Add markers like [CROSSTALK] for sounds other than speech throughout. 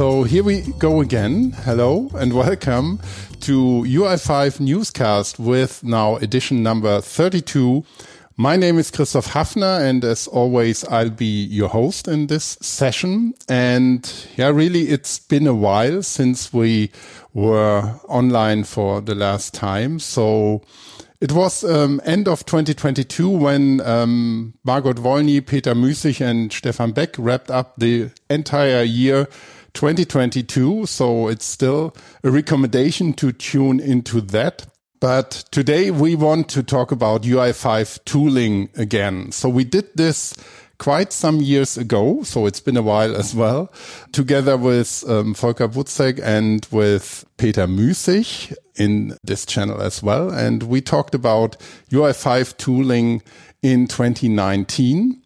So here we go again. Hello and welcome to UI5 Newscast with now edition number 32. My name is Christoph Hafner and as always, I'll be your host in this session. And yeah, really, it's been a while since we were online for the last time. So it was um, end of 2022 when um, Margot Wollny, Peter Müßig, and Stefan Beck wrapped up the entire year 2022. So it's still a recommendation to tune into that. But today we want to talk about UI5 tooling again. So we did this quite some years ago, so it's been a while as well, together with um, Volker Buzek and with Peter Müßig in this channel as well. And we talked about UI5 tooling in 2019.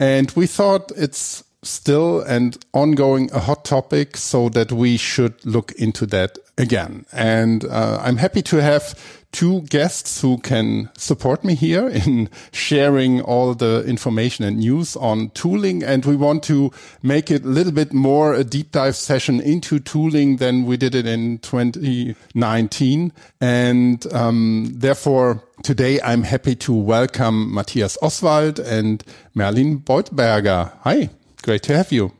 And we thought it's still and ongoing a hot topic so that we should look into that again. And uh, I'm happy to have two guests who can support me here [LAUGHS] in sharing all the information and news on tooling. And we want to make it a little bit more a deep dive session into tooling than we did it in 2019. And um, therefore, today I'm happy to welcome Matthias Osswald and Merlin Beutlberger. Hi, great to have you.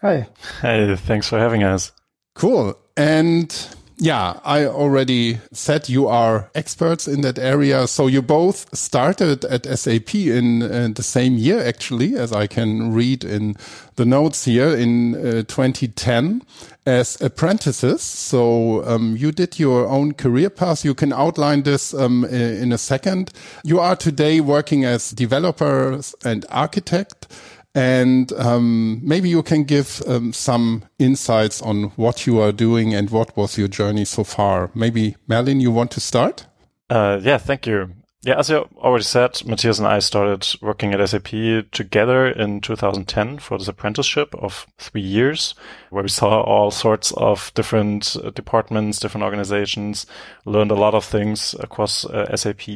Hi. Hey, thanks for having us. Cool. And yeah, I already said you are experts in that area. So you both started at SAP in, uh, the same year, actually, as I can read in the notes here in uh, 2010 as apprentices. So um, you did your own career path. You can outline this um, in a second. You are today working as developers and architect. And um, maybe you can give um, some insights on what you are doing and what was your journey so far. Maybe, Merlin, you want to start? Uh, yeah, thank you. Yeah, as you already said, Matthias and I started working at SAP together in 2010 for this apprenticeship of three years, where we saw all sorts of different departments, different organizations, learned a lot of things across uh, SAP.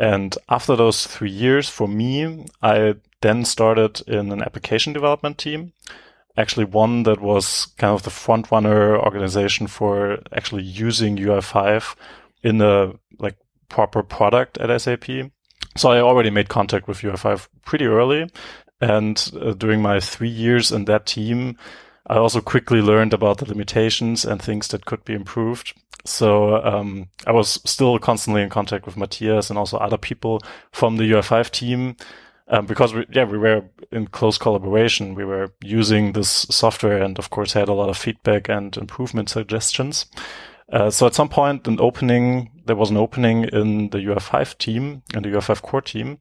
And after those three years, for me, I then started in an application development team. Actually, one that was kind of the front runner organization for actually using UI5 in a like proper product at SAP. So I already made contact with UI5 pretty early. And uh, during my three years in that team, I also quickly learned about the limitations and things that could be improved. So um, I was still constantly in contact with Matthias and also other people from the UI5 team um, because we, yeah, we were in close collaboration. We were using this software and of course had a lot of feedback and improvement suggestions. Uh, so at some point, an opening, there was an opening in the UI5 team, in the UI5 core team.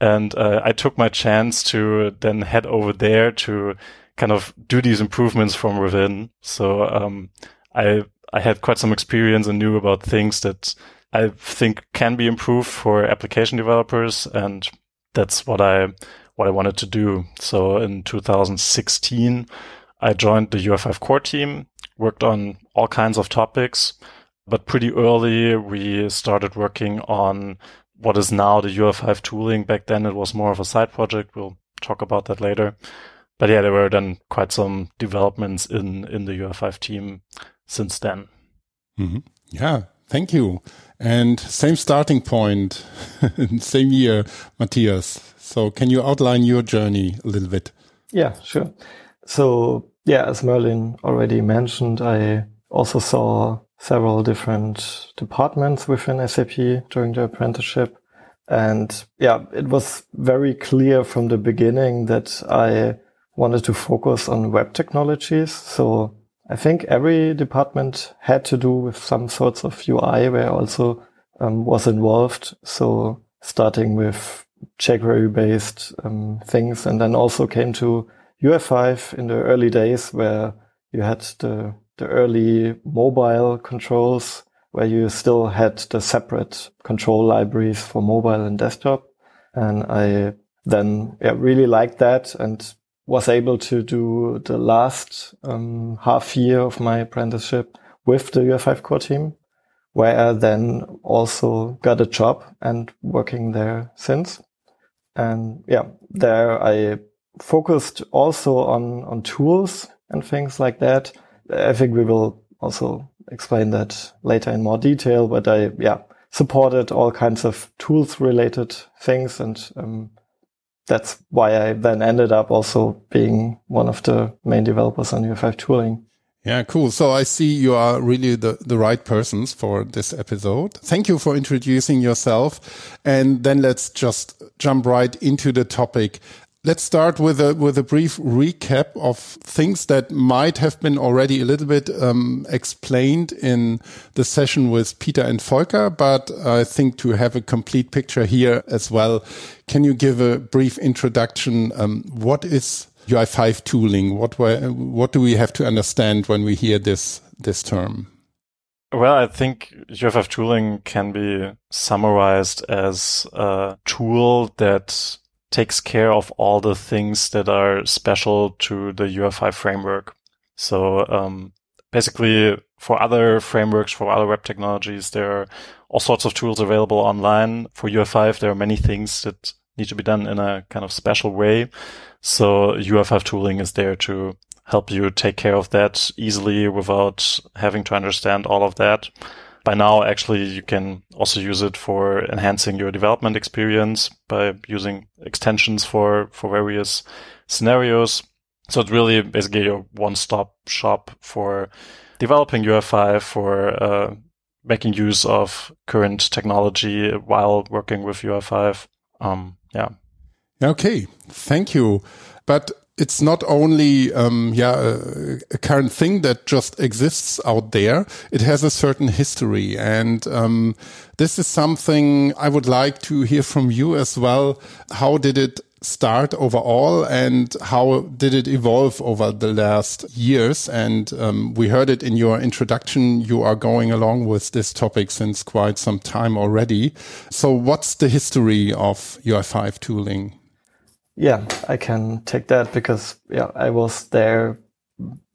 And uh, I took my chance to then head over there to kind of do these improvements from within. So um, I I had quite some experience and knew about things that I think can be improved for application developers and that's what I what I wanted to do. So in 2016, I joined the UI5 core team, worked on all kinds of topics, but pretty early we started working on what is now the UI5 tooling. Back then it was more of a side project. We'll talk about that later. But yeah, there were then quite some developments in, in the UI5 team since then. Mm-hmm. Yeah, thank you. And same starting point, [LAUGHS] same year, Matthias. So can you outline your journey a little bit? Yeah, sure. So yeah, as Merlin already mentioned, I also saw several different departments within SAP during the apprenticeship. And yeah, it was very clear from the beginning that I wanted to focus on web technologies. So I think every department had to do with some sorts of UI where also um, was involved. So starting with jQuery based um, things and then also came to UI5 in the early days where you had the, the early mobile controls where you still had the separate control libraries for mobile and desktop. And I then yeah, really liked that and was able to do the last um, half year of my apprenticeship with the UI5 core team, where I then also got a job and working there since. And yeah, there I focused also on, on tools and things like that. I think we will also explain that later in more detail, but I, yeah, supported all kinds of tools related things. And, um, that's why I then ended up also being one of the main developers on UI5 tooling. Yeah, cool. So I see you are really the, the right persons for this episode. Thank you for introducing yourself. And then let's just jump right into the topic. Let's start with a with a brief recap of things that might have been already a little bit um, explained in the session with Peter and Volker, but I think to have a complete picture here as well, can you give a brief introduction? Um, what is UI5 tooling? What what do we have to understand when we hear this this term? Well, I think UI5 tooling can be summarized as a tool that takes care of all the things that are special to the UI5 framework. So um, basically, for other frameworks, for other web technologies, there are all sorts of tools available online. For UI5, there are many things that need to be done in a kind of special way. So UI5 tooling is there to help you take care of that easily without having to understand all of that. By now, actually, you can also use it for enhancing your development experience by using extensions for, for various scenarios. So it's really basically a one-stop shop for developing UI5, for uh, making use of current technology while working with UI5. Um, yeah. Okay, thank you. But it's not only um, yeah a, a, current thing that just exists out there. It has a certain history, and um, this is something I would like to hear from you as well. How did it start overall, and how did it evolve over the last years? And um, we heard it in your introduction. You are going along with this topic since quite some time already. So, what's the history of UI5 tooling? Yeah, I can take that because yeah, I was there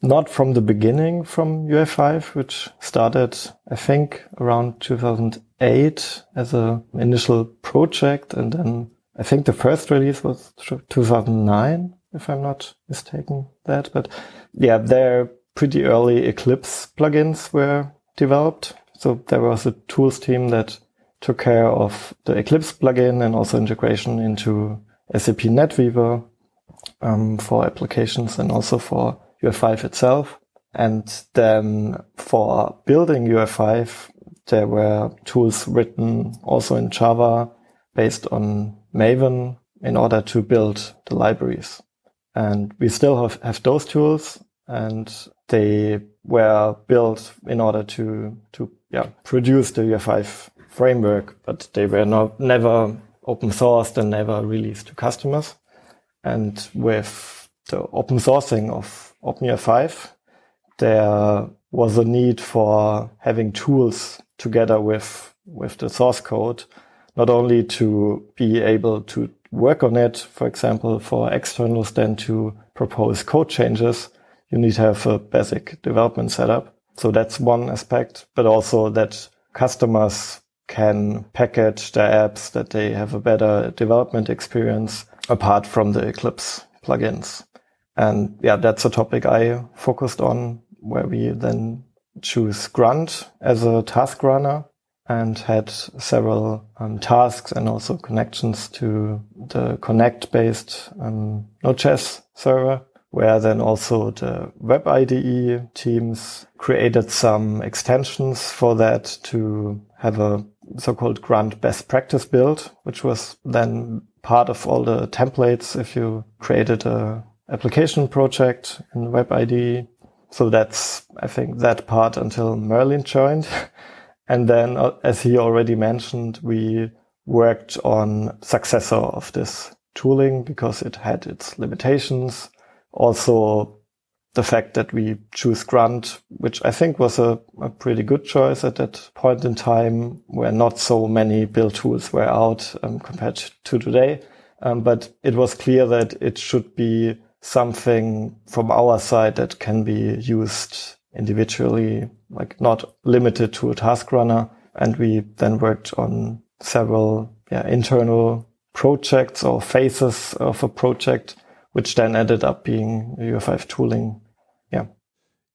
not from the beginning from UI5, which started, I think, around 2008 as an initial project. And then I think the first release was 2009, if I'm not mistaken that. But yeah, there pretty early Eclipse plugins were developed. So there was a tools team that took care of the Eclipse plugin and also integration into SAP NetWeaver um, for applications and also for UI5 itself. And then for building UI5, there were tools written also in Java based on Maven in order to build the libraries. And we still have, have those tools and they were built in order to, to, yeah, produce the UI5 framework, but they were not, never open sourced and never released to customers. And with the open sourcing of OpenUI5, there was a need for having tools together with, with the source code, not only to be able to work on it, for example, for externals then to propose code changes, you need to have a basic development setup. So that's one aspect, but also that customers can package their apps that they have a better development experience apart from the Eclipse plugins. And yeah, that's a topic I focused on where we then choose Grunt as a task runner and had several um, tasks and also connections to the Connect based um, Node.js server where then also the web IDE teams created some extensions for that to have a so-called Grunt best practice build, which was then part of all the templates if you created a application project in Web IDE. So that's, I think, that part until Merlin joined. [LAUGHS] and then, uh, as he already mentioned, we worked on successor of this tooling because it had its limitations. Also, the fact that we choose Grunt, which I think was a, a, pretty good choice at that point in time, where not so many build tools were out um, compared to today. Um, but it was clear that it should be something from our side that can be used individually, like not limited to a task runner. And we then worked on several yeah, internal projects or phases of a project which then ended up being UI5 tooling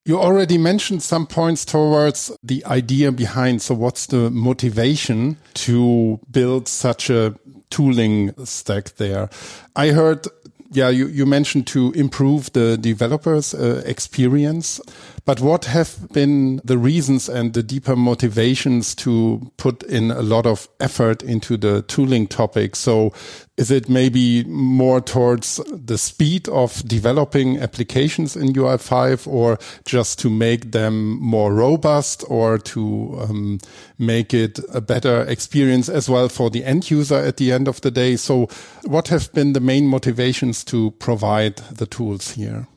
You already mentioned some points towards the idea behind. So what's the motivation to build such a tooling stack there? I heard yeah, you, you mentioned to improve the developers uh, experience, but what have been the reasons and the deeper motivations to put in a lot of effort into the tooling topic? So is it maybe more towards the speed of developing applications in UI5 or just to make them more robust or to um, make it a better experience as well for the end user at the end of the day? So what have been the main motivations to provide the tools here?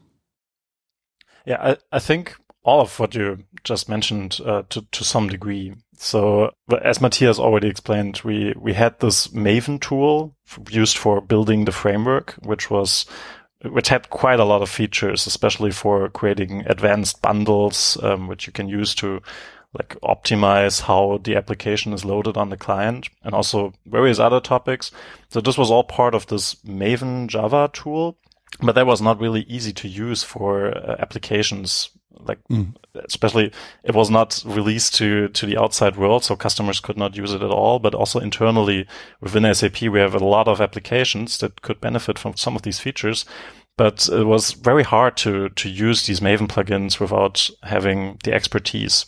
Yeah, I, I think all of what you just mentioned uh, to, to some degree so as Matthias already explained, we, we had this Maven tool used for building the framework, which was, which had quite a lot of features, especially for creating advanced bundles, um, which you can use to like optimize how the application is loaded on the client and also various other topics. So this was all part of this Maven Java tool, but that was not really easy to use for uh, applications like mm. especially it was not released to to the outside world so customers could not use it at all. But also internally within SAP we have a lot of applications that could benefit from some of these features. But it was very hard to to use these Maven plugins without having the expertise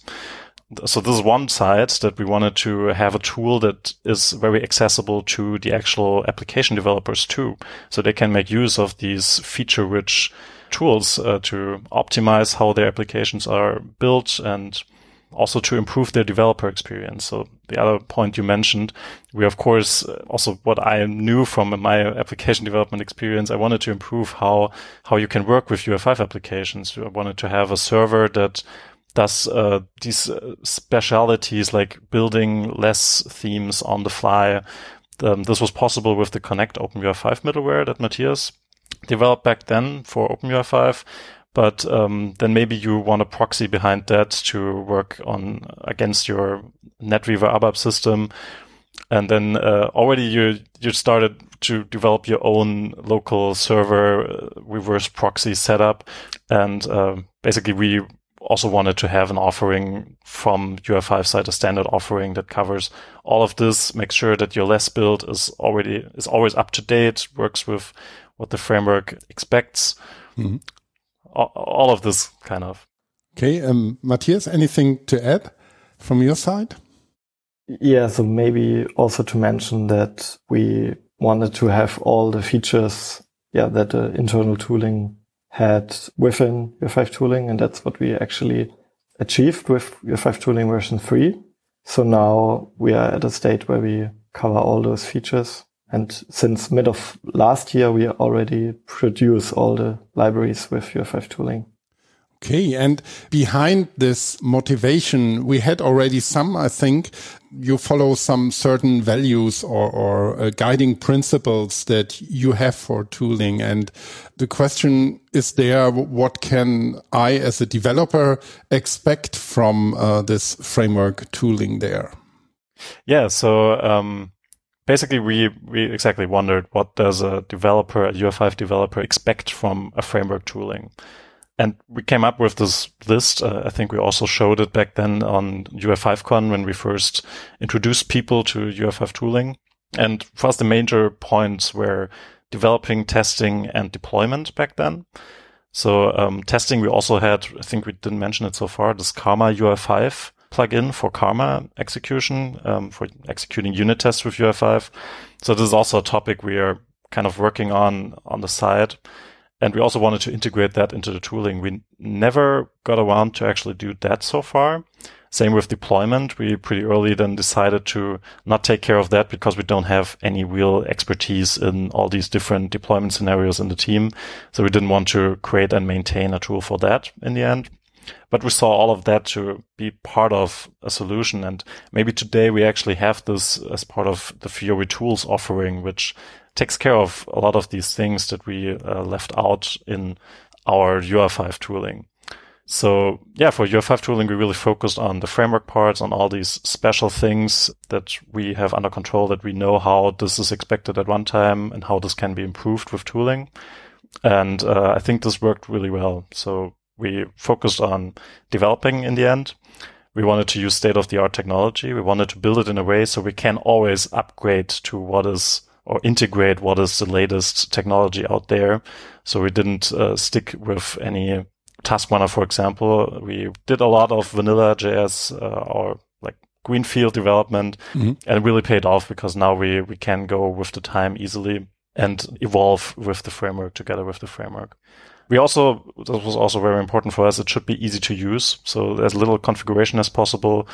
so this is one side that we wanted to have a tool that is very accessible to the actual application developers too so they can make use of these feature rich tools uh, to optimize how their applications are built and also to improve their developer experience. So the other point you mentioned, we of course uh, also what I knew from my application development experience, I wanted to improve how how you can work with UI5 applications. I wanted to have a server that does uh, these uh, specialities like building less themes on the fly. Um, this was possible with the Connect OpenUI5 middleware that Matthias developed back then for OpenUI5. But um, then maybe you want a proxy behind that to work on against your NetWeaver ABAP system. And then uh, already you you started to develop your own local server uh, reverse proxy setup. And uh, basically we also wanted to have an offering from UI5 side, a standard offering that covers all of this, makes sure that your less build is already is always up to date, works with what the framework expects. Mm-hmm. All, all, of this kind of. Okay, um, Matthias, anything to add from your side? Yeah, so maybe also to mention that we wanted to have all the features, yeah, that the internal tooling had within UI5 tooling, and that's what we actually achieved with UI5 tooling version 3. So now we are at a state where we cover all those features and since mid of last year, we already produce all the libraries with UI5 tooling. Okay. And behind this motivation, we had already some, I think you follow some certain values or, or uh, guiding principles that you have for tooling. And the question is there, what can I as a developer expect from uh, this framework tooling there? Yeah. So, um, basically we we exactly wondered what does a developer, a UI5 developer, expect from a framework tooling. And we came up with this list. Uh, I think we also showed it back then on UI5Con when we first introduced people to UI5 tooling. And for us, the major points were developing, testing, and deployment back then. So um, testing, we also had, I think we didn't mention it so far, this Karma UI5 plugin for Karma execution, um, for executing unit tests with UI5. So this is also a topic we are kind of working on on the side. And we also wanted to integrate that into the tooling. We never got around to actually do that so far. Same with deployment. We pretty early then decided to not take care of that because we don't have any real expertise in all these different deployment scenarios in the team. So we didn't want to create and maintain a tool for that in the end. But we saw all of that to be part of a solution. And maybe today we actually have this as part of the Fiori tools offering, which takes care of a lot of these things that we uh, left out in our UI5 tooling. So yeah, for UI5 tooling, we really focused on the framework parts, on all these special things that we have under control, that we know how this is expected at runtime and how this can be improved with tooling. And uh, I think this worked really well. So we focused on developing in the end. We wanted to use state of the art technology. We wanted to build it in a way so we can always upgrade to what is or integrate what is the latest technology out there. So we didn't uh, stick with any task runner, for example. We did a lot of vanilla JS uh, or like greenfield development mm-hmm. and it really paid off because now we, we can go with the time easily and evolve with the framework together with the framework. We also, this was also very important for us. It should be easy to use. So as little configuration as possible,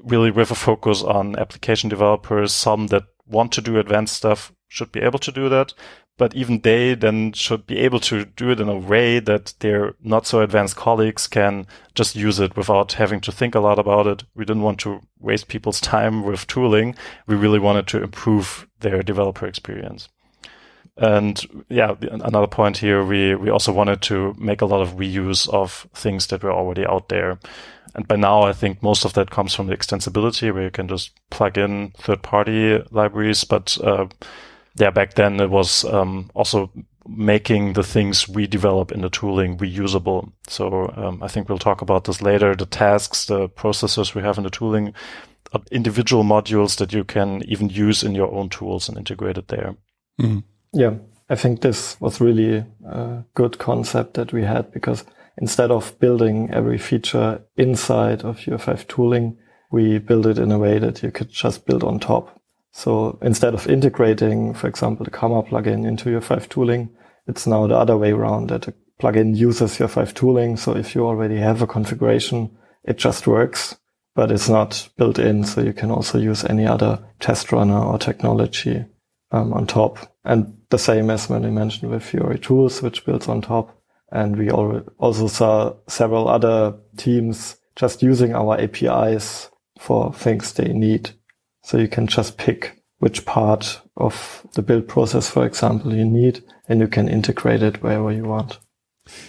really with a focus on application developers, some that want to do advanced stuff should be able to do that. But even they then should be able to do it in a way that their not so advanced colleagues can just use it without having to think a lot about it. We didn't want to waste people's time with tooling. We really wanted to improve their developer experience. And yeah, another point here, we, we also wanted to make a lot of reuse of things that were already out there. And by now, I think most of that comes from the extensibility where you can just plug in third party libraries. But, uh, yeah, back then it was, um, also making the things we develop in the tooling reusable. So, um, I think we'll talk about this later. The tasks, the processors we have in the tooling, uh, individual modules that you can even use in your own tools and integrate it there. Mm-hmm. Yeah, I think this was really a good concept that we had because instead of building every feature inside of UI5 tooling, we build it in a way that you could just build on top. So instead of integrating, for example, the Karma plugin into UI5 tooling, it's now the other way around that the plugin uses UI5 tooling. So if you already have a configuration, it just works, but it's not built in. So you can also use any other test runner or technology um, on top. And the same as when we mentioned with Fiori Tools, which builds on top. And we also saw several other teams just using our APIs for things they need. So you can just pick which part of the build process, for example, you need, and you can integrate it wherever you want.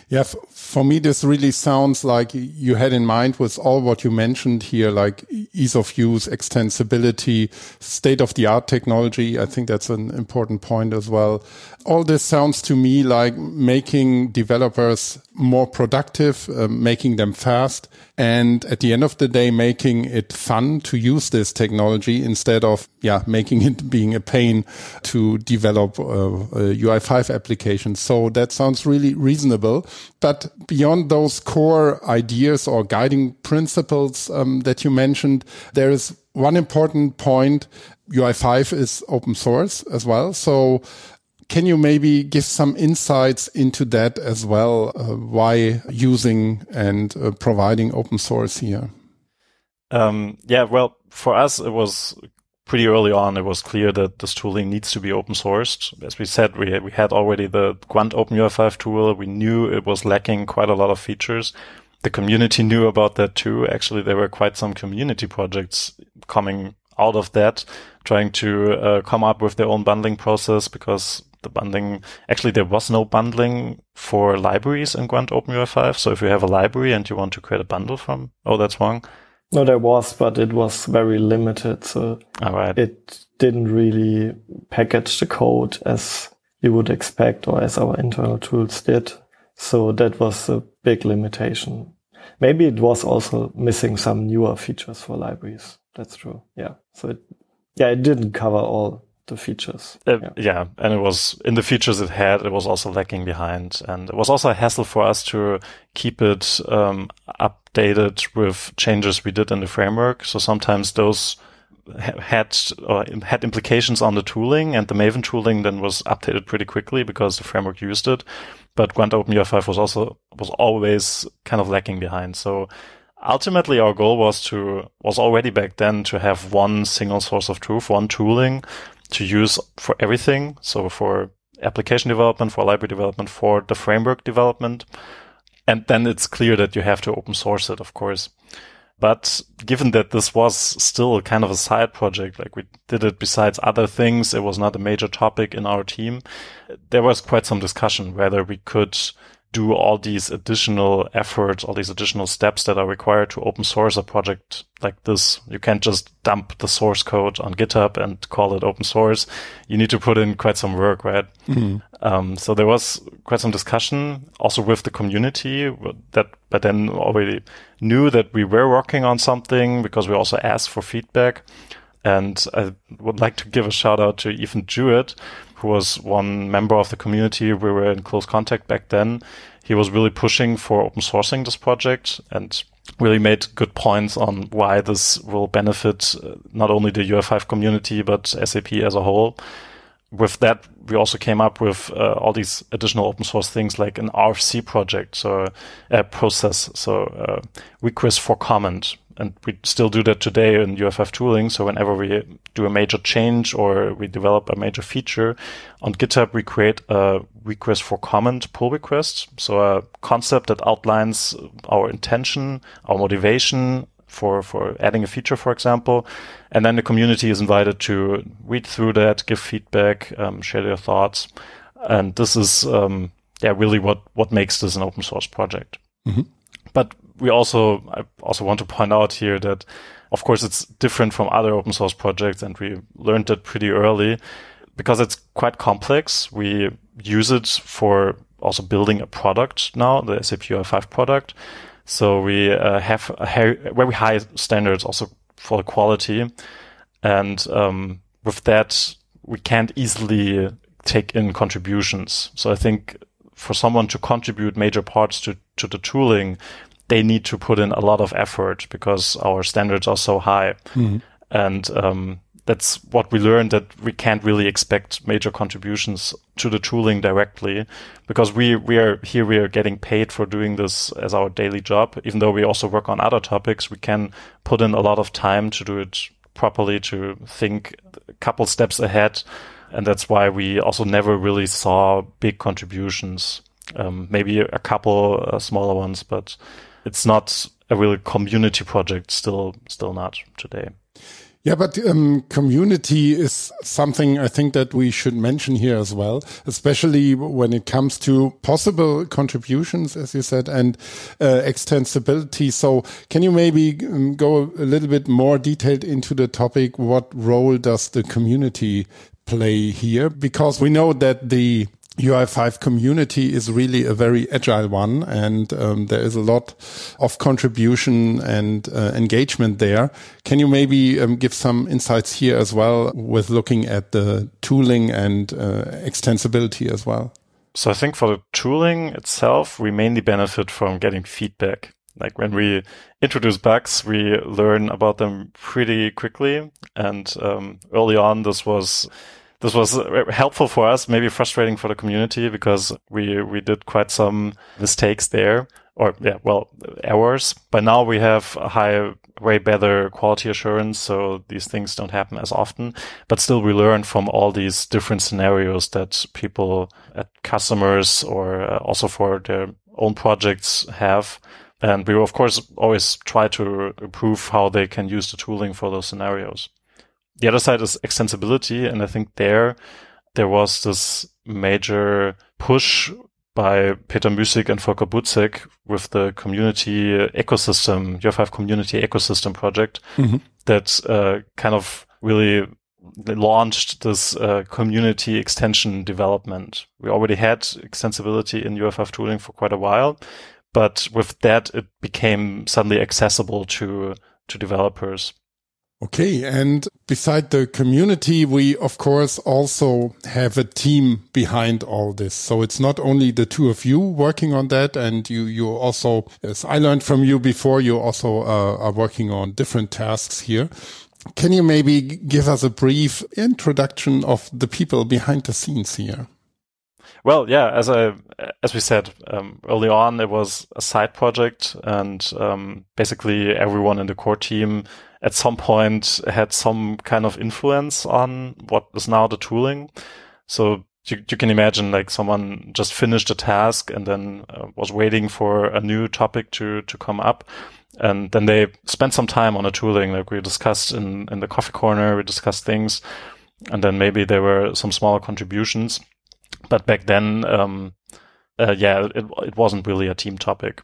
Yeah, for me, this really sounds like you had in mind with all what you mentioned here, like ease of use, extensibility, state of the art technology. I think that's an important point as well. All this sounds to me like making developers more productive, uh, making them fast, and at the end of the day, making it fun to use this technology instead of, yeah, making it being a pain to develop uh, UI5 applications. So that sounds really reasonable. But beyond those core ideas or guiding principles um, that you mentioned, there is one important point. UI5 is open source as well. So can you maybe give some insights into that as well? Uh, why using and uh, providing open source here? Um, yeah, well, for us, it was pretty early on. It was clear that this tooling needs to be open sourced. As we said, we had, we had already the Grunt OpenUI5 tool. We knew it was lacking quite a lot of features. The community knew about that too. Actually, there were quite some community projects coming out of that, trying to uh, come up with their own bundling process because the bundling. Actually, there was no bundling for libraries in Grunt OpenUI5. So if you have a library and you want to create a bundle from, oh, that's wrong. No, there was, but it was very limited. So All right. it didn't really package the code as you would expect or as our internal tools did. So that was a big limitation. Maybe it was also missing some newer features for libraries. That's true. Yeah. So it, yeah, it didn't cover all the features. Uh, yeah. yeah. and it was in the features it had, it was also lacking behind, and it was also a hassle for us to keep it um, updated with changes we did in the framework. So sometimes those had or had implications on the tooling, and the Maven tooling then was updated pretty quickly because the framework used it. But Grunt OpenUI5 was also was always kind of lacking behind. So ultimately our goal was to was already back then to have one single source of truth, one tooling to use for everything. So for application development, for library development, for the framework development. And then it's clear that you have to open source it, of course. But given that this was still kind of a side project, like we did it besides other things, it was not a major topic in our team. There was quite some discussion whether we could do all these additional efforts, all these additional steps that are required to open source a project like this. You can't just dump the source code on GitHub and call it open source. You need to put in quite some work, right? Mm-hmm. Um, so there was quite some discussion also with the community that, but then already knew that we were working on something because we also asked for feedback. And I would like to give a shout out to Ethan Jewett, who was one member of the community. We were in close contact back then. He was really pushing for open sourcing this project and really made good points on why this will benefit uh, not only the UI5 community, but SAP as a whole. With that, we also came up with uh, all these additional open source things like an RFC project, so a process, so a request for comment, and we still do that today in UI5 tooling. So whenever we do a major change or we develop a major feature on GitHub, we create a request for comment pull request. So a concept that outlines our intention, our motivation for, for adding a feature, for example. And then the community is invited to read through that, give feedback, um, share their thoughts. And this is, um, yeah, really what, what makes this an open source project. Mm-hmm. But we also, I also want to point out here that, of course, it's different from other open source projects, and we learned that pretty early because it's quite complex. We use it for also building a product now, the SAP UI5 product. So we uh, have very high standards also for quality, and um, with that, we can't easily take in contributions. So I think for someone to contribute major parts to, to the tooling, they need to put in a lot of effort because our standards are so high. Mm-hmm. And um, that's what we learned that we can't really expect major contributions to the tooling directly because we, we are here, we are getting paid for doing this as our daily job. Even though we also work on other topics, we can put in a lot of time to do it properly, to think a couple steps ahead. And that's why we also never really saw big contributions. Um, maybe a couple uh, smaller ones, but it's not a real community project. Still, still not today. Yeah, but um, community is something I think that we should mention here as well, especially when it comes to possible contributions, as you said, and uh, extensibility. So, can you maybe um, go a little bit more detailed into the topic? What role does the community play here? Because we know that the UI5 community is really a very agile one, and um, there is a lot of contribution and uh, engagement there. Can you maybe um, give some insights here as well with looking at the tooling and uh, extensibility as well? So I think for the tooling itself, we mainly benefit from getting feedback. Like when we introduce bugs, we learn about them pretty quickly. And um, early on, this was this was helpful for us, maybe frustrating for the community because we we did quite some mistakes there, or yeah, well, errors. But now we have a high, way better quality assurance, so these things don't happen as often. But still, we learn from all these different scenarios that people at customers or uh, also for their own projects have. And we of course always try to improve how they can use the tooling for those scenarios the other side is extensibility. And I think there, there was this major push by Peter Müßig and Volker Buzek with the community ecosystem, UI5 community ecosystem project mm-hmm. that uh, kind of really launched this uh, community extension development. We already had extensibility in UI5 tooling for quite a while, but with that, it became suddenly accessible to to developers. Okay. And beside the community, we of course also have a team behind all this. So it's not only the two of you working on that. And you, you also, as I learned from you before, you also uh, are working on different tasks here. Can you maybe give us a brief introduction of the people behind the scenes here? Well, yeah, as I as we said um, early on, it was a side project, and um, basically everyone in the core team at some point had some kind of influence on what is now the tooling. So you, you can imagine like someone just finished a task and then uh, was waiting for a new topic to, to come up. And then they spent some time on a tooling, like we discussed in, in the coffee corner, we discussed things. And then maybe there were some smaller contributions. But back then, um, uh, yeah, it, it wasn't really a team topic.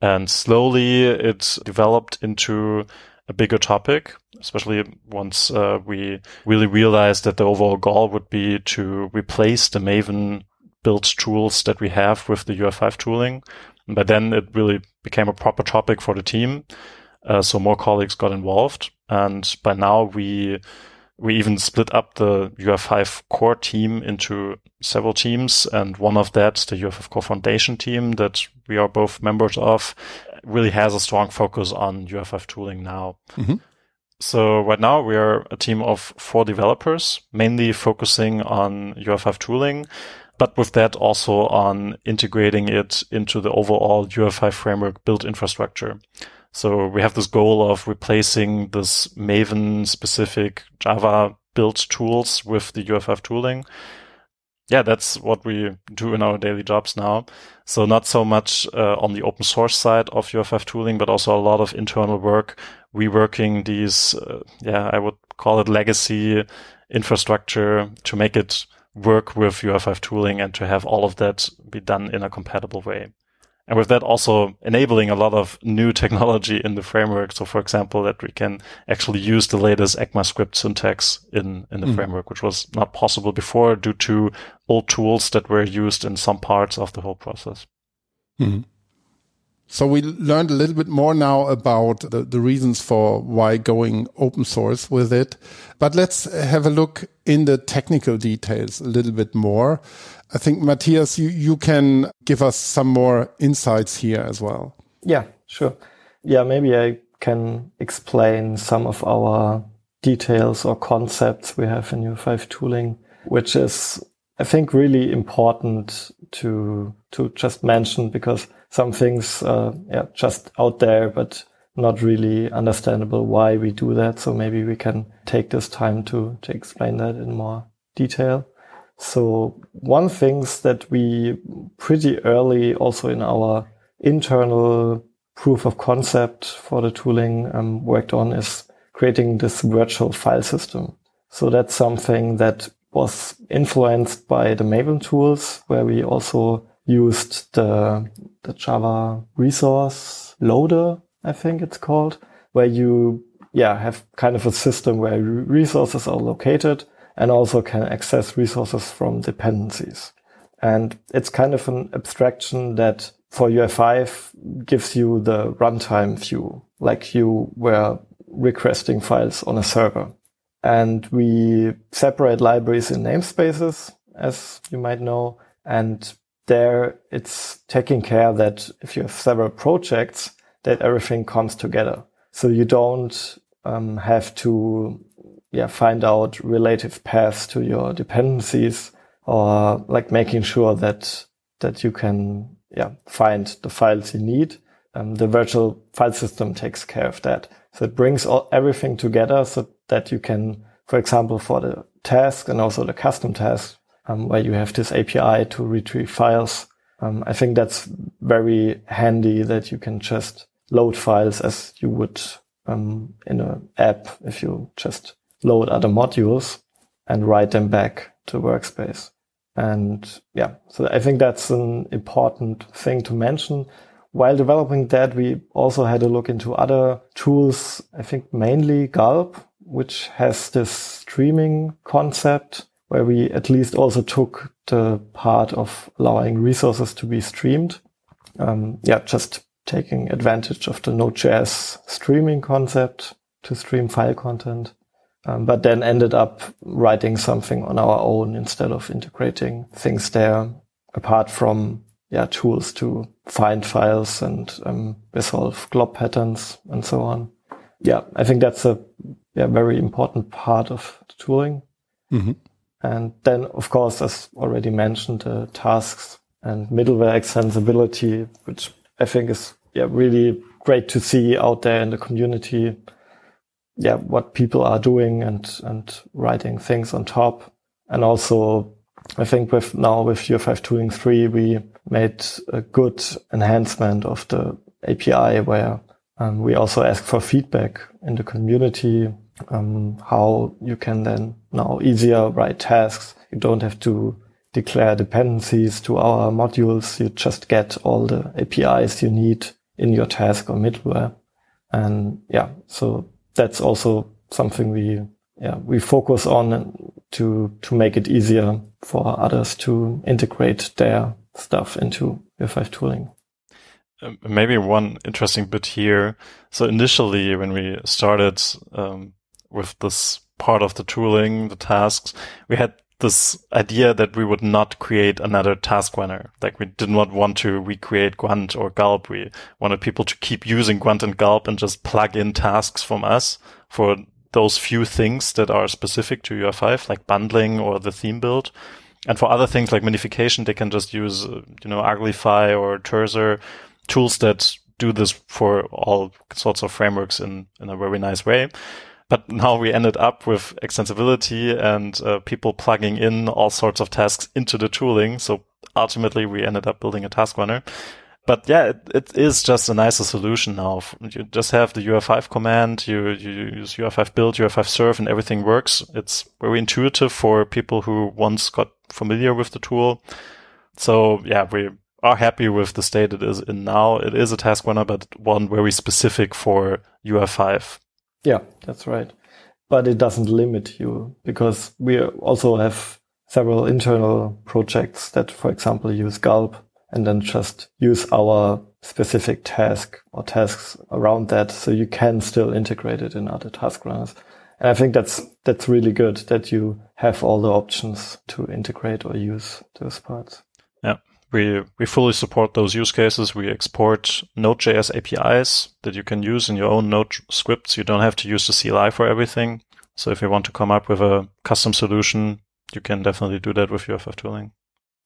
And slowly it developed into a bigger topic, especially once uh, we really realized that the overall goal would be to replace the Maven built tools that we have with the UI5 tooling. By then it really became a proper topic for the team. Uh, so more colleagues got involved. And by now we, we even split up the UI5 core team into several teams. And one of that, the UI5 core foundation team that we are both members of, really has a strong focus on UI5 tooling now. Mm-hmm. So right now we are a team of four developers, mainly focusing on UI5 tooling, but with that also on integrating it into the overall UI5 framework built infrastructure. So we have this goal of replacing this Maven specific Java built tools with the UI5 tooling. Yeah, that's what we do in our daily jobs now. So not so much uh, on the open source side of UI5 tooling, but also a lot of internal work, reworking these, uh, yeah, I would call it legacy infrastructure to make it work with UI5 tooling and to have all of that be done in a compatible way. And with that also enabling a lot of new technology in the framework. So for example, that we can actually use the latest ECMAScript syntax in, in the mm. framework, which was not possible before due to old tools that were used in some parts of the whole process. Mm. So we learned a little bit more now about the, the, reasons for why going open source with it. But let's have a look in the technical details a little bit more. I think Matthias, you, you can give us some more insights here as well. Yeah, sure. Yeah, maybe I can explain some of our details or concepts we have in UI5 tooling, which is, I think, really important to, to just mention because some things uh, yeah just out there but not really understandable why we do that. So maybe we can take this time to to explain that in more detail. So one things that we pretty early also in our internal proof of concept for the tooling um, worked on is creating this virtual file system. So that's something that was influenced by the maven tools where we also used the, the Java resource loader, I think it's called, where you, yeah, have kind of a system where resources are located and also can access resources from dependencies. And it's kind of an abstraction that for UI5 gives you the runtime view, like you were requesting files on a server. And we separate libraries in namespaces, as you might know. And there it's taking care that if you have several projects, that everything comes together. So you don't um, have to yeah, find out relative paths to your dependencies or like making sure that that you can yeah, find the files you need. Um, the virtual file system takes care of that. So it brings all, everything together so that you can, for example, for the task and also the custom task, um, where you have this API to retrieve files. Um, I think that's very handy that you can just load files as you would um, in an app if you just load other modules and write them back to workspace. And yeah, so I think that's an important thing to mention. While developing that, we also had a look into other tools. I think mainly Gulp, which has this streaming concept where we at least also took the part of allowing resources to be streamed. Um, yeah, just taking advantage of the Node.js streaming concept to stream file content. Um, but then ended up writing something on our own instead of integrating things there apart from yeah tools to find files and um, resolve glob patterns and so on. Yeah, I think that's a yeah, very important part of the tooling. Mm-hmm. And then, of course, as already mentioned, uh, tasks and middleware extensibility, which I think is yeah, really great to see out there in the community. Yeah, what people are doing and, and writing things on top. And also, I think with now with UI5 Tooling 3, we made a good enhancement of the API where um, we also ask for feedback in the community um, how you can then now easier write tasks. You don't have to declare dependencies to our modules. You just get all the APIs you need in your task or middleware. And yeah, so that's also something we, yeah, we focus on to, to make it easier for others to integrate their stuff into UI5 tooling. Um, maybe one interesting bit here. So initially, when we started um, with this part of the tooling, the tasks, we had this idea that we would not create another task runner. Like we did not want to recreate Grunt or Gulp. We wanted people to keep using Grunt and Gulp and just plug in tasks from us for those few things that are specific to UI5, like bundling or the theme build. And for other things like minification, they can just use, you know, Uglify or Terser tools that do this for all sorts of frameworks in, in a very nice way. But now we ended up with extensibility and uh, people plugging in all sorts of tasks into the tooling. So ultimately we ended up building a task runner. But yeah, it, it is just a nicer solution now. You just have the UI5 command, you, you use UI5 build, UI5 serve, and everything works. It's very intuitive for people who once got familiar with the tool. So yeah, we are happy with the state it is in now. It is a task runner, but one very specific for UI5. Yeah, that's right. But it doesn't limit you because we also have several internal projects that, for example, use Gulp and then just use our specific task or tasks around that. So you can still integrate it in other task runners. And I think that's, that's really good that you have all the options to integrate or use those parts. We, we fully support those use cases. We export Node.js APIs that you can use in your own Node scripts. You don't have to use the CLI for everything. So if you want to come up with a custom solution, you can definitely do that with UI5 tooling.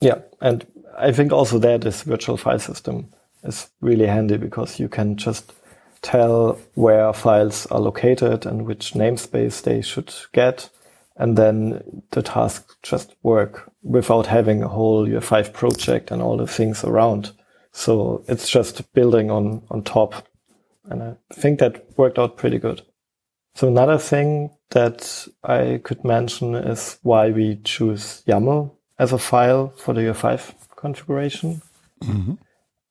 Yeah. And I think also that this virtual file system is really handy because you can just tell where files are located and which namespace they should get and then the tasks just work without having a whole UI5 project and all the things around. So it's just building on, on top. And I think that worked out pretty good. So another thing that I could mention is why we choose YAML as a file for the UI5 configuration. Mm-hmm.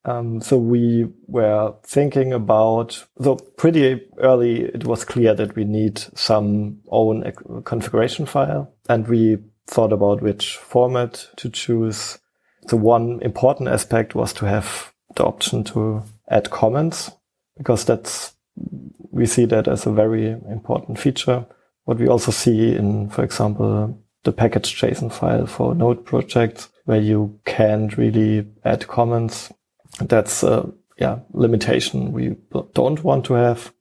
Um, so we were thinking about, so pretty early, it was clear that we need some own configuration file and we thought about which format to choose. The one important aspect was to have the option to add comments because that's, we see that as a very important feature. What we also see in, for example, the package JSON file for node projects where you can't really add comments that's a yeah limitation we don't want to have.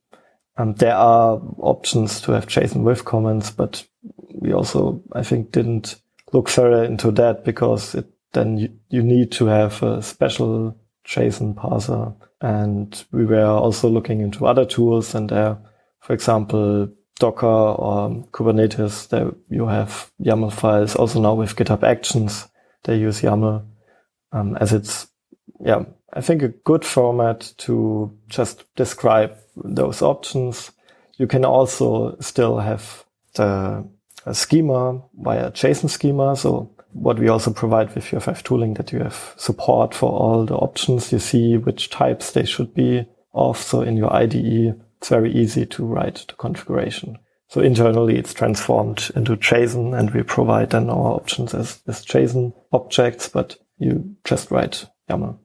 Um, there are options to have JSON with comments, but we also I think didn't look further into that because it then you, you need to have a special JSON parser. And we were also looking into other tools and there, for example, Docker or Kubernetes, there you have YAML files. Also now with GitHub Actions, they use YAML um, as it's yeah I think a good format to just describe those options. You can also still have the schema via JSON schema. So what we also provide with UI5 tooling that you have support for all the options. You see which types they should be of. So in your IDE, it's very easy to write the configuration. So internally it's transformed into JSON and we provide then our options as, as JSON objects, but you just write YAML.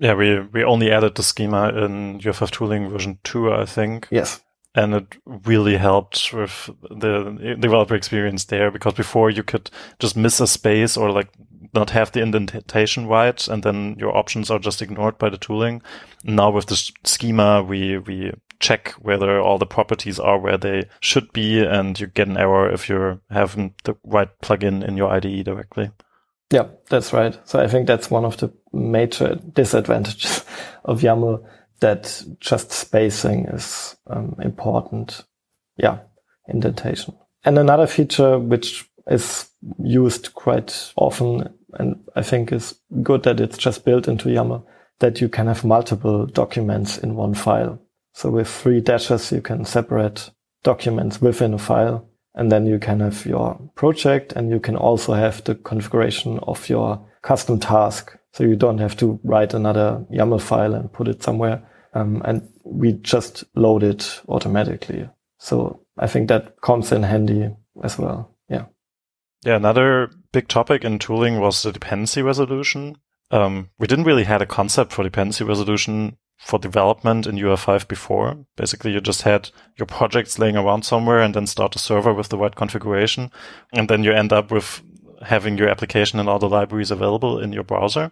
Yeah, we, we only added the schema in UI5 tooling version two, I think. Yes. And it really helped with the developer experience there because before you could just miss a space or like not have the indentation right. And then your options are just ignored by the tooling. Now with the schema, we, we check whether all the properties are where they should be and you get an error if you haven't the right plugin in your IDE directly. Yeah, that's right. So I think that's one of the major disadvantages [LAUGHS] of YAML that just spacing is um, important. Yeah, indentation. And another feature which is used quite often and I think is good that it's just built into YAML that you can have multiple documents in one file. So with three dashes, you can separate documents within a file And then you can have your project and you can also have the configuration of your custom task. So you don't have to write another YAML file and put it somewhere. Um, and we just load it automatically. So I think that comes in handy as well. Yeah. Yeah. Another big topic in tooling was the dependency resolution. Um, we didn't really had a concept for dependency resolution for development in UI5 before. Basically, you just had your projects laying around somewhere and then start a server with the right configuration. And then you end up with having your application and all the libraries available in your browser.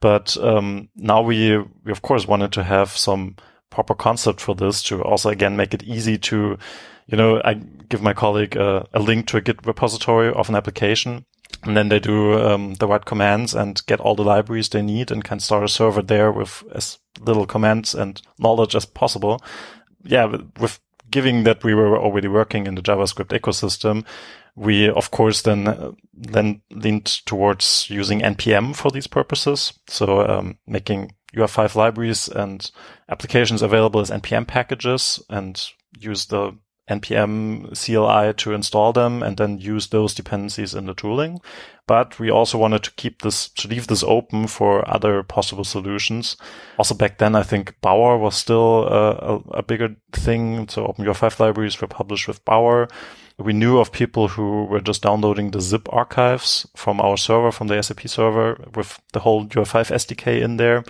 But um, now we, we of course wanted to have some proper concept for this to also again make it easy to, you know, I give my colleague a, a link to a Git repository of an application and then they do um, the right commands and get all the libraries they need and can start a server there with as little commands and knowledge as possible. Yeah, with giving that we were already working in the JavaScript ecosystem, we of course then uh, then leaned towards using npm for these purposes. So um, making UI5 libraries and applications available as npm packages and use the npm CLI to install them and then use those dependencies in the tooling. But we also wanted to keep this, to leave this open for other possible solutions. Also back then, I think Bower was still a, a, a bigger thing. So OpenUI5 libraries were published with Bower. We knew of people who were just downloading the zip archives from our server, from the SAP server with the whole UI5 SDK in there.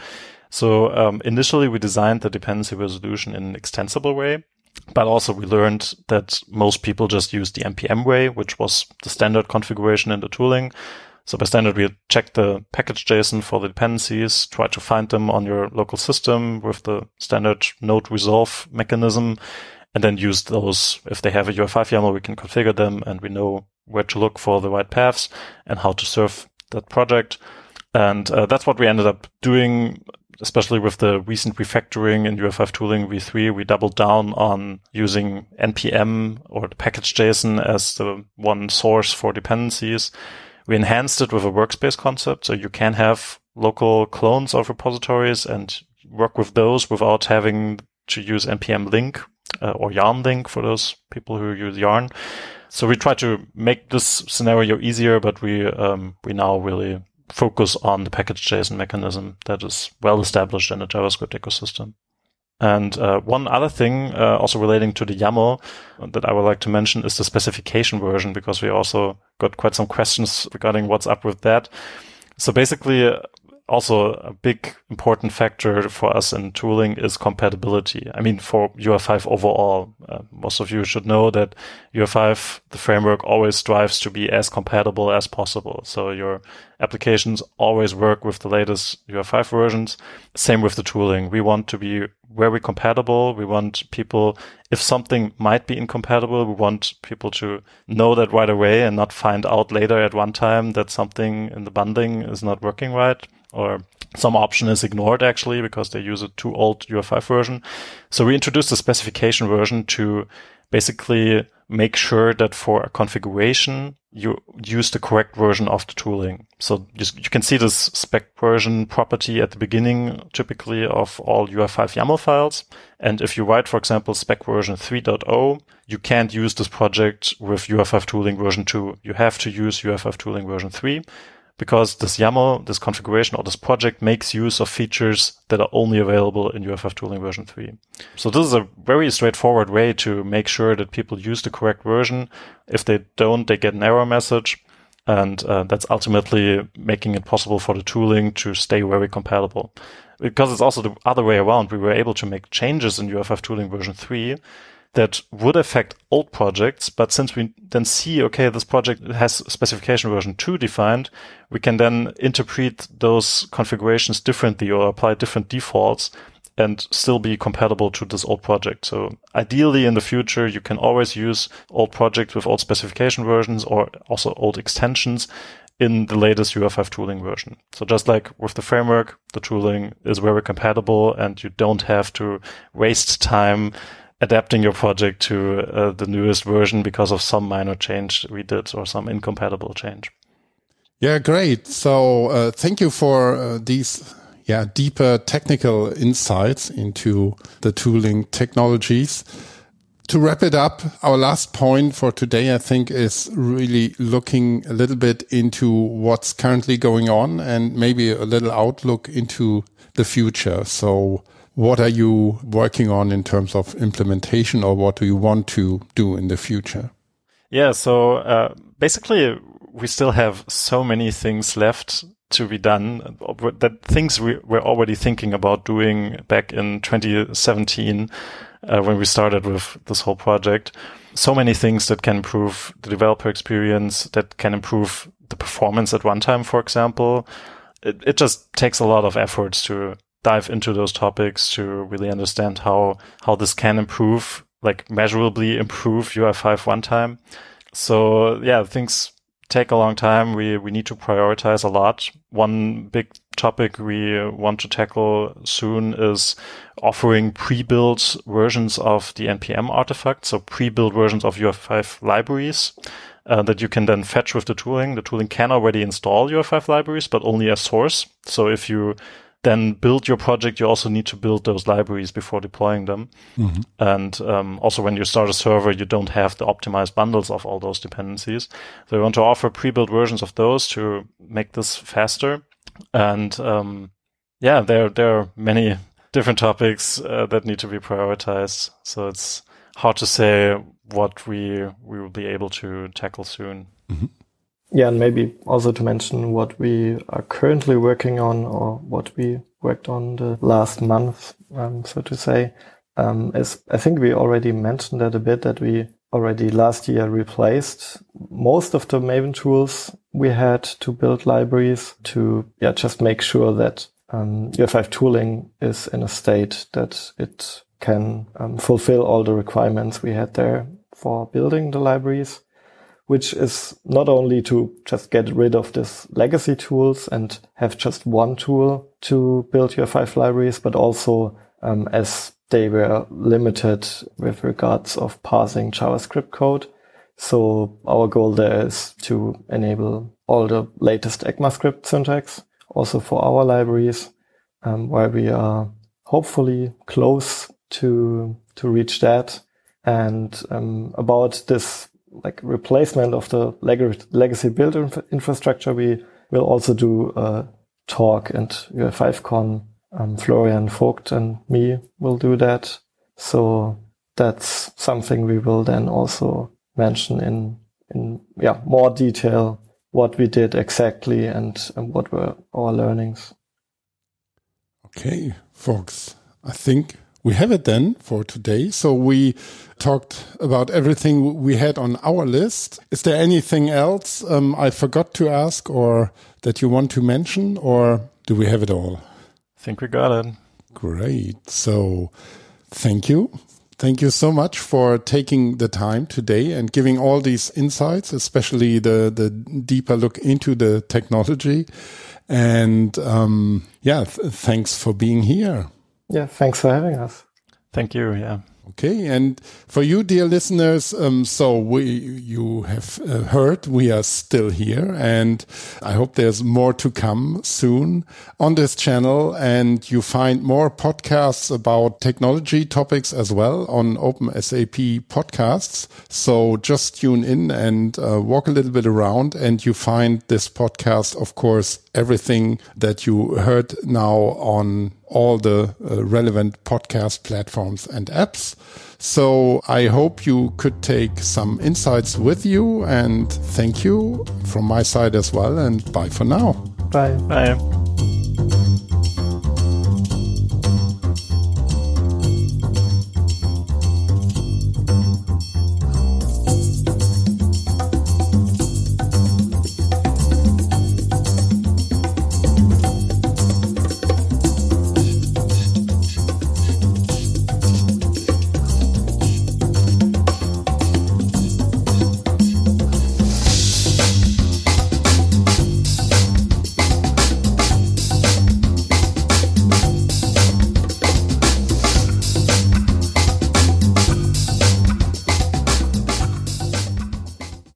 So um, initially we designed the dependency resolution in an extensible way. But also we learned that most people just use the npm way, which was the standard configuration in the tooling. So by standard, we check the package JSON for the dependencies, try to find them on your local system with the standard node resolve mechanism, and then use those. If they have a UI5 YAML, we can configure them and we know where to look for the right paths and how to serve that project. And uh, that's what we ended up doing especially with the recent refactoring in UI5 tooling v3, we doubled down on using npm or the package JSON as the one source for dependencies. We enhanced it with a workspace concept. So you can have local clones of repositories and work with those without having to use npm link uh, or yarn link for those people who use yarn. So we try to make this scenario easier, but we um, we now really focus on the package JSON mechanism that is well established in the JavaScript ecosystem. And uh, one other thing, uh, also relating to the YAML, that I would like to mention is the specification version, because we also got quite some questions regarding what's up with that. So basically, also a big important factor for us in tooling is compatibility. I mean, for UI5 overall, uh, most of you should know that UI5, the framework always strives to be as compatible as possible. So your applications always work with the latest UI5 versions. Same with the tooling. We want to be very compatible. We want people, if something might be incompatible, we want people to know that right away and not find out later at one time that something in the bundling is not working right or some option is ignored actually because they use a too old UI5 version. So we introduced a specification version to basically make sure that for a configuration, you use the correct version of the tooling. So you, you, can see this spec version property at the beginning, typically of all UI5 YAML files. And if you write, for example, spec version 3.0, you can't use this project with UI5 tooling version 2. You have to use UI5 tooling version 3 because this YAML, this configuration or this project makes use of features that are only available in UI5 tooling version 3. So this is a very straightforward way to make sure that people use the correct version. If they don't, they get an error message. And uh, that's ultimately making it possible for the tooling to stay very compatible. Because it's also the other way around. We were able to make changes in UI5 tooling version 3 that would affect old projects. But since we then see, okay, this project has specification version two defined, we can then interpret those configurations differently or apply different defaults and still be compatible to this old project. So ideally in the future, you can always use old projects with old specification versions or also old extensions in the latest UI5 tooling version. So just like with the framework, the tooling is very compatible and you don't have to waste time adapting your project to uh, the newest version because of some minor change we did or some incompatible change. Yeah, great. So uh, thank you for uh, these yeah deeper technical insights into the tooling technologies. to wrap it up, our last point for today, I think, is really looking a little bit into what's currently going on and maybe a little outlook into the future. So what are you working on in terms of implementation or what do you want to do in the future? Yeah. So, uh, basically we still have so many things left to be done that things we were already thinking about doing back in 2017 uh, when we started with this whole project. So many things that can improve the developer experience, that can improve the performance at runtime, for example. It, it just takes a lot of efforts to dive into those topics to really understand how, how this can improve, like measurably improve UI5 runtime. So yeah, things take a long time. We we need to prioritize a lot. One big topic we want to tackle soon is offering pre-built versions of the npm artifact, so pre-built versions of UI5 libraries uh, that you can then fetch with the tooling. The tooling can already install UI5 libraries, but only as source. So if you then build your project, you also need to build those libraries before deploying them. Mm-hmm. And um, also, when you start a server, you don't have the optimized bundles of all those dependencies. So we want to offer pre-built versions of those to make this faster. And um, yeah, there there are many different topics uh, that need to be prioritized. So it's hard to say what we we will be able to tackle soon. Mm-hmm. Yeah, and maybe also to mention what we are currently working on or what we worked on the last month, um, so to say, um, is I think we already mentioned that a bit that we already last year replaced most of the Maven tools we had to build libraries to yeah just make sure that um, UI5 tooling is in a state that it can um, fulfill all the requirements we had there for building the libraries which is not only to just get rid of this legacy tools and have just one tool to build UI5 libraries, but also um, as they were limited with regards of parsing JavaScript code. So our goal there is to enable all the latest ECMAScript syntax also for our libraries, um, where we are hopefully close to to reach that. And um, about this like replacement of the leg- legacy build inf- infrastructure, we will also do a talk and UI5Con. Um, Florian Vogt and me will do that. So that's something we will then also mention in, in, yeah, more detail what we did exactly and, and what were our learnings. Okay, folks, I think we have it then for today. So we talked about everything we had on our list. Is there anything else um, I forgot to ask or that you want to mention, or do we have it all? I think we got it. Great. So thank you. Thank you so much for taking the time today and giving all these insights, especially the, the deeper look into the technology. And um, yeah, th thanks for being here. Yeah, thanks for having us. Thank you. Yeah. Okay, and for you, dear listeners, um, so we you have uh, heard we are still here, and I hope there's more to come soon on this channel, and you find more podcasts about technology topics as well on Open SAP podcasts. So just tune in and uh, walk a little bit around, and you find this podcast, of course, everything that you heard now on all the uh, relevant podcast platforms and apps. So I hope you could take some insights with you and thank you from my side as well. And bye for now. Bye. Bye.